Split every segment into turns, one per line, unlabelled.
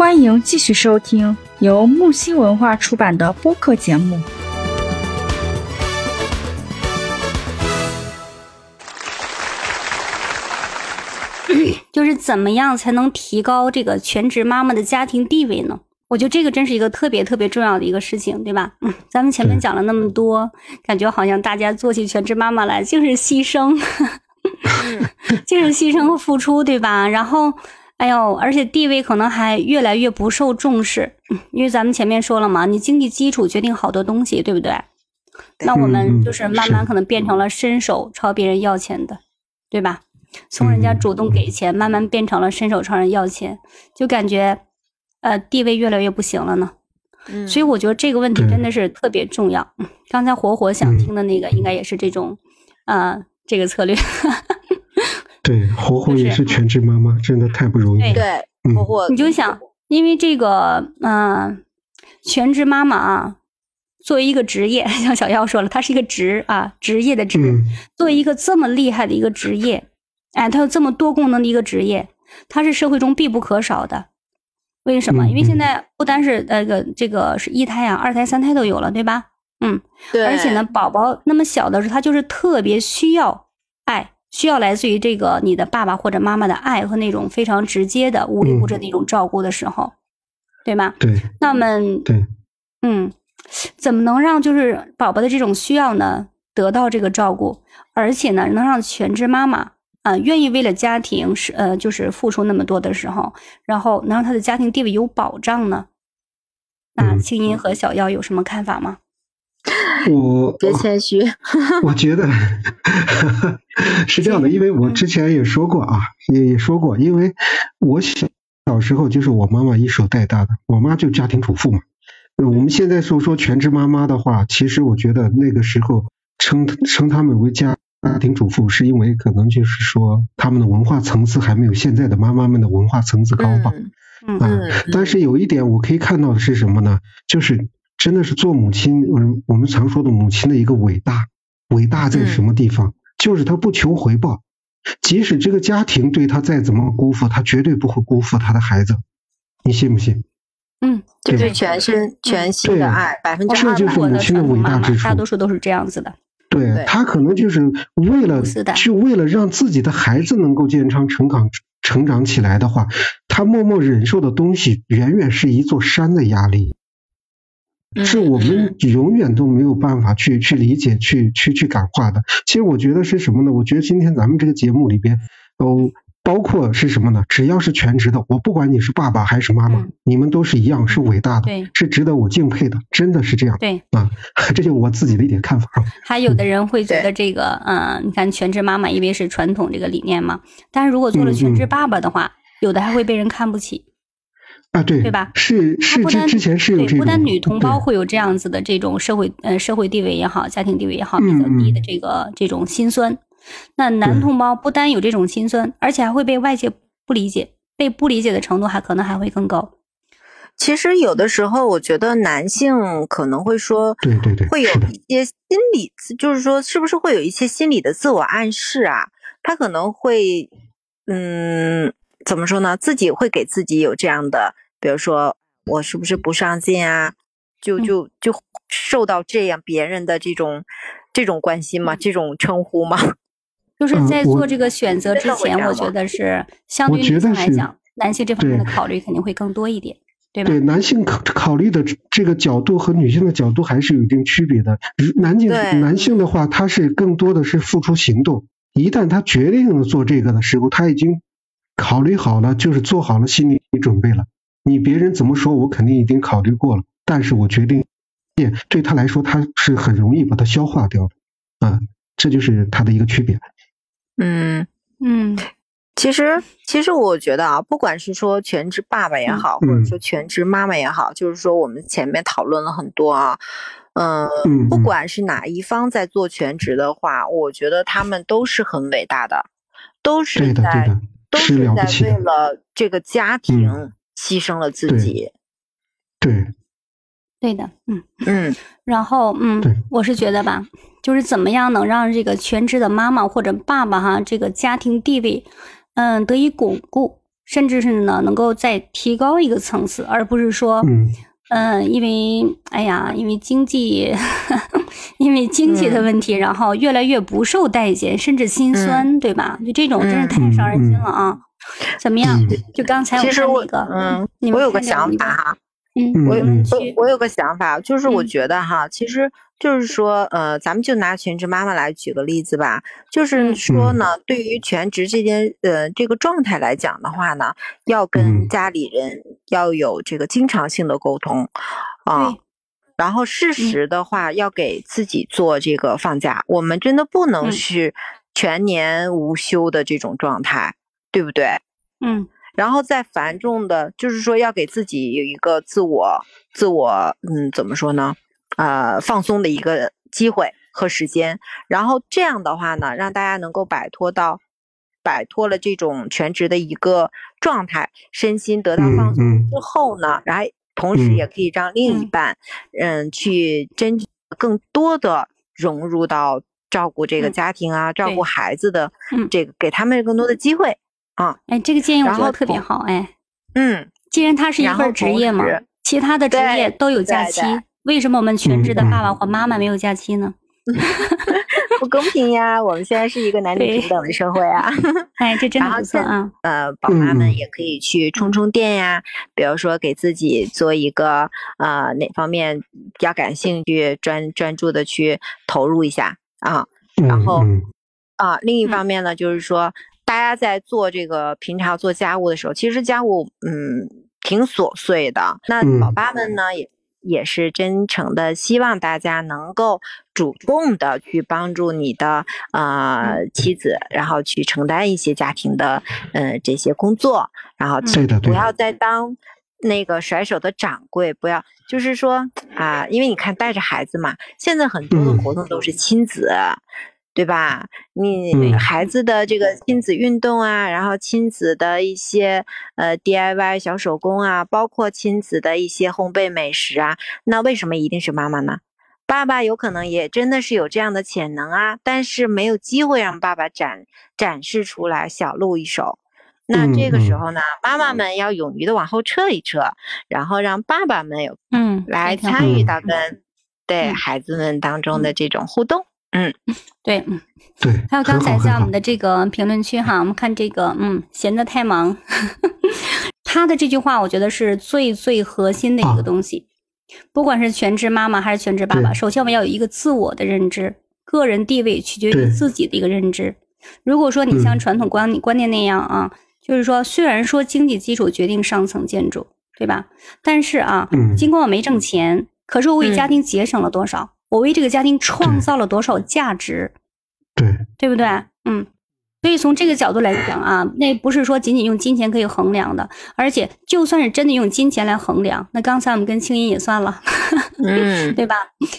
欢迎继续收听由木星文化出版的播客节目。
就是怎么样才能提高这个全职妈妈的家庭地位呢？我觉得这个真是一个特别特别重要的一个事情，对吧？嗯，咱们前面讲了那么多，感觉好像大家做起全职妈妈来就是牺牲，就是牺牲和付出，对吧？然后，哎呦，而且地位可能还越来越不受重视，因为咱们前面说了嘛，你经济基础决定好多东西，对不对？那我们就是慢慢可能变成了伸手朝别人要钱的，对吧？从人家主动给钱，慢慢变成了伸手朝人要钱，就感觉，呃，地位越来越不行了呢。
嗯，
所以我觉得这个问题真的是特别重要。刚才火火想听的那个，应该也是这种，呃，这个策略。
对，火火也是全职妈妈，真的太不容易。
对，火火，
你就想，因为这个，嗯，全职妈妈啊，作为一个职业，像小妖说了，它是一个职啊，职业的职，作为一个这么厉害的一个职业。哎，它有这么多功能的一个职业，它是社会中必不可少的。为什么？因为现在不单是那个这个是一胎啊，二胎、三胎都有了，对吧？嗯，
对。
而且呢，宝宝那么小的时候，他就是特别需要爱，需要来自于这个你的爸爸或者妈妈的爱和那种非常直接的无微不至的一种照顾的时候，对吗？
对。
那么，
对，
嗯，怎么能让就是宝宝的这种需要呢得到这个照顾，而且呢能让全职妈妈？啊，愿意为了家庭是呃，就是付出那么多的时候，然后能让他的家庭地位有保障呢？那青音和小妖有什么看法吗？
我
别谦虚，
我觉得 是这样的，因为我之前也说过啊，也也说过，因为我小小时候就是我妈妈一手带大的，我妈就家庭主妇嘛。我们现在说说全职妈妈的话，其实我觉得那个时候称称他们为家。家庭主妇是因为可能就是说他们的文化层次还没有现在的妈妈们的文化层次高吧，
嗯，
但是有一点我可以看到的是什么呢？就是真的是做母亲，嗯，我们常说的母亲的一个伟大，伟大在什么地方？就是他不求回报，即使这个家庭对他再怎么辜负，他绝对不会辜负他的孩子，你信不信？
嗯，
就是全身全心的爱，百分之
这就是母亲的伟大之处，
大多数都是这样子的。
对他可能就是为了，就为了让自己的孩子能够健康成长成长起来的话，他默默忍受的东西远远是一座山的压力，是我们永远都没有办法去去理解、去去去感化的。其实我觉得是什么呢？我觉得今天咱们这个节目里边都。包括是什么呢？只要是全职的，我不管你是爸爸还是妈妈，你们都是一样，是伟大的，是值得我敬佩的，真的是这样。
对
啊，这就我自己的一点看法。
还有的人会觉得这个，嗯，你看全职妈妈，因为是传统这个理念嘛。但是如果做了全职爸爸的话，有的还会被人看不起
啊，对
对吧？
是是之之前是有
这不单女同胞会有这样子的这种社会呃社会地位也好，家庭地位也好比较低的这个这种心酸。那男同胞不单有这种心酸，而且还会被外界不理解，被不理解的程度还可能还会更高。
其实有的时候，我觉得男性可能会说，
对对对，
会有一些心理，就是说，是不是会有一些心理的自我暗示啊？他可能会，嗯，怎么说呢？自己会给自己有这样的，比如说，我是不是不上进啊？就就就受到这样别人的这种这种关心吗？这种称呼吗？
就是在做这个选择之前，我觉得是 相对女性来讲，男性这方面的考虑肯定会更多一点，对吧？
对，男性考考虑的这个角度和女性的角度还是有一定区别的。男性男性的话，他是更多的是付出行动。一旦他决定了做这个的时候，他已经考虑好了，就是做好了心理准备了。你别人怎么说，我肯定已经考虑过了。但是我决定，对他来说，他是很容易把它消化掉的。啊，这就是他的一个区别。
嗯
嗯，
其实其实我觉得啊，不管是说全职爸爸也好，或者说全职妈妈也好，就是说我们前面讨论了很多啊，嗯，不管是哪一方在做全职的话，我觉得他们都是很伟大的，都是在都是在为了这个家庭牺牲了自己，
对。
对的，
嗯。嗯，
然后嗯，我是觉得吧，就是怎么样能让这个全职的妈妈或者爸爸哈，这个家庭地位，嗯，得以巩固，甚至是呢能够再提高一个层次，而不是说，嗯，因为哎呀，因为经济，因为经济的问题，然后越来越不受待见，甚至心酸，对吧？就这种真是太伤人心了啊！怎么样？就刚才
其实
我嗯，
我有个想法哈。嗯，我我我有个想法，就是我觉得哈，其实就是说，呃，咱们就拿全职妈妈来举个例子吧，就是说呢，对于全职这件呃这个状态来讲的话呢，要跟家里人要有这个经常性的沟通。啊，然后适时的话要给自己做这个放假，我们真的不能是全年无休的这种状态，对不对？
嗯。
然后再繁重的，就是说要给自己有一个自我、自我，嗯，怎么说呢？呃，放松的一个机会和时间。然后这样的话呢，让大家能够摆脱到，摆脱了这种全职的一个状态，身心得到放松之后呢，然后同时也可以让另一半，嗯，去真更多的融入到照顾这个家庭啊，照顾孩子的这个，给他们更多的机会。啊，
哎，这个建议我觉得特别好，哎，
嗯，
既然他是一份职业嘛，其他的职业都有假期，为什么我们全职的爸爸或妈妈没有假期呢？
不公平呀！我们现在是一个男女平等的社会啊。
哎，这真的不错
啊。呃，宝妈们也可以去充充电呀，比如说给自己做一个呃哪方面比较感兴趣，专专注的去投入一下啊。然后啊，另一方面呢，就是说。大家在做这个平常做家务的时候，其实家务嗯挺琐碎的。那宝爸们呢也也是真诚的希望大家能够主动的去帮助你的呃妻子，然后去承担一些家庭的呃这些工作，然后不要再当那个甩手的掌柜，不要就是说啊，因为你看带着孩子嘛，现在很多的活动都是亲子。对吧？你孩子的这个亲子运动啊，然后亲子的一些呃 DIY 小手工啊，包括亲子的一些烘焙美食啊，那为什么一定是妈妈呢？爸爸有可能也真的是有这样的潜能啊，但是没有机会让爸爸展展示出来，小露一手。那这个时候呢，妈妈们要勇于的往后撤一撤，然后让爸爸们有
嗯
来参与到跟对孩子们当中的这种互动。嗯，
对，
嗯，对。
还有刚才在我们的这个评论区哈，我们看这个，嗯，闲得太忙，他的这句话我觉得是最最核心的一个东西。不管是全职妈妈还是全职爸爸，首先我们要有一个自我的认知，个人地位取决于自己的一个认知。如果说你像传统观观念那样啊，就是说虽然说经济基础决定上层建筑，对吧？但是啊，尽管我没挣钱，可是我为家庭节省了多少？我为这个家庭创造了多少价值？
对，
对不对？嗯，所以从这个角度来讲啊，那不是说仅仅用金钱可以衡量的，而且就算是真的用金钱来衡量，那刚才我们跟青音也算了，嗯，对吧？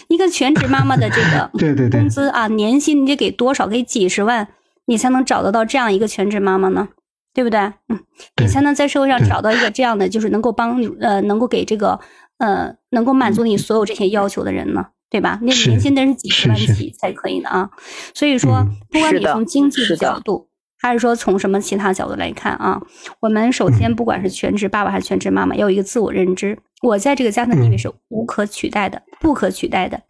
一个全职妈妈的这个
对对对
工资啊，年薪你得给多少？给几十万，你才能找得到这样一个全职妈妈呢？对不对？嗯，你才能在社会上找到一个这样的，就是能够帮呃，能够给这个呃，能够满足你所有这些要求的人呢？对吧？那年薪得是几十万起才可以呢啊。所以说，不管你从经济的角度，还是说从什么其他角度来看啊，我们首先不管是全职爸爸还是全职妈妈，要有一个自我认知：我在这个家庭地位是无可取代的、不可取代的。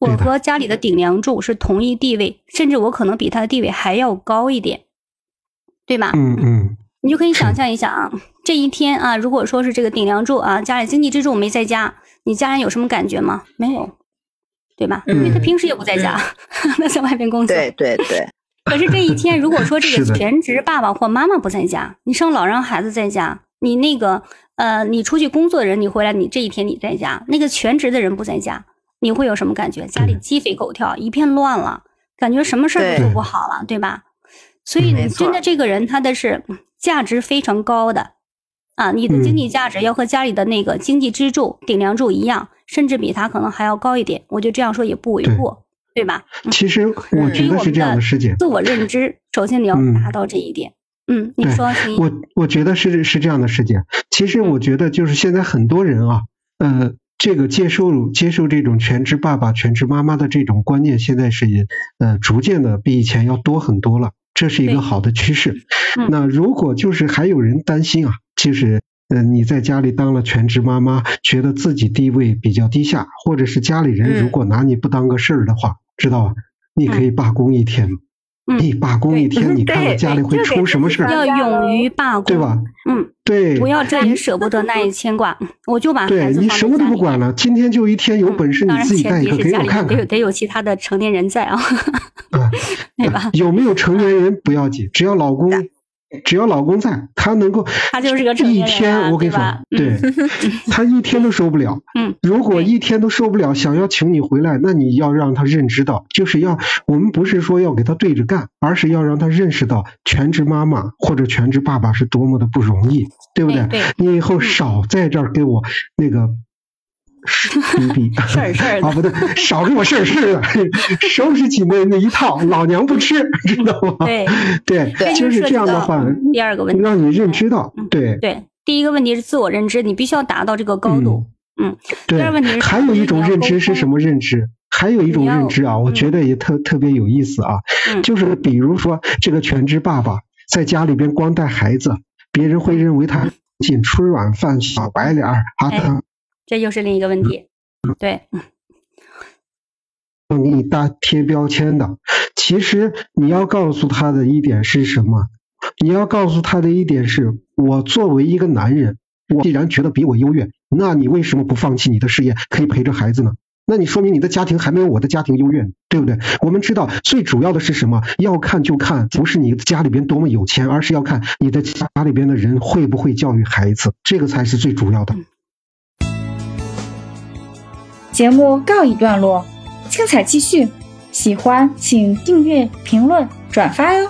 我和家里的顶梁柱是同一地位，甚至我可能比他的地位还要高一点，对吧？
嗯嗯。
你就可以想象一下啊，这一天啊，如果说是这个顶梁柱啊，家里经济支柱没在家，你家人有什么感觉吗？没有。对吧？因为他平时也不在家，那在外边工作。
对对对。
可是这一天，如果说这 个全职爸爸或妈妈不在家，你生老让孩子在家，你那个呃，你出去工作的人，你回来，你这一天你在家，那个全职的人不在家，你会有什么感觉？家里鸡飞狗跳，一片乱了，感觉什么事儿都做不好了，对吧？所以你真的这个人，他的是价值非常高的啊，你的经济价值要和家里的那个经济支柱、顶梁柱一样。甚至比他可能还要高一点，我觉得这样说也不为过，对吧？
其实我觉得是这样的，师姐。
自我认知，首先你要达到这一点。嗯，你说，
我我觉得是是这样的，师姐。其实我觉得就是现在很多人啊，呃，这个接受接受这种全职爸爸、全职妈妈的这种观念，现在是呃逐渐的比以前要多很多了。这是一个好的趋势。那如果就是还有人担心啊，其实。嗯，你在家里当了全职妈妈，觉得自己地位比较低下，或者是家里人如果拿你不当个事儿的话，知道吧？你可以罢工一天。你罢工一天，你看看家里会出什么事儿？
要勇于罢工，
对吧？
嗯，
对。
不要这也舍不得，那也牵挂。我就把
对你什么都不管了，今天就一天，有本事你自己带一个给我看看。
得有得有其他的成年人在啊，对吧？
有没有成年人不要紧，只要老公。只要老公在，他能够，
他就是个
一天，我跟你说，对，他一天都受不了。嗯，如果一天都受不了，想要请你回来，那你要让他认知到，就是要我们不是说要给他对着干，而是要让他认识到全职妈妈或者全职爸爸是多么的不容易，对不对？你以后少在这儿给我那个。
逼逼事儿 事儿
啊，不对，少给我事儿事儿的，收拾起那那一套，老娘不吃，知道吗？
对
对，就是这样的话。
第二个问题，
让你认知到，对
对。第一个问题是自我认知，你必须要达到这个高度。嗯，
对。
第二个问题是，
还有一种认知是什么认知？还有一种认知啊，我觉得也特特别有意思啊，就是比如说这个全职爸爸在家里边光带孩子，别人会认为他仅吃软饭、小白脸儿啊，他。
这又是另一个问题，对，
给你大贴标签的。其实你要告诉他的一点是什么？你要告诉他的一点是：我作为一个男人，我既然觉得比我优越，那你为什么不放弃你的事业，可以陪着孩子呢？那你说明你的家庭还没有我的家庭优越，对不对？我们知道最主要的是什么？要看就看不是你家里边多么有钱，而是要看你的家里边的人会不会教育孩子，这个才是最主要的。
节目告一段落，精彩继续。喜欢请订阅、评论、转发哟。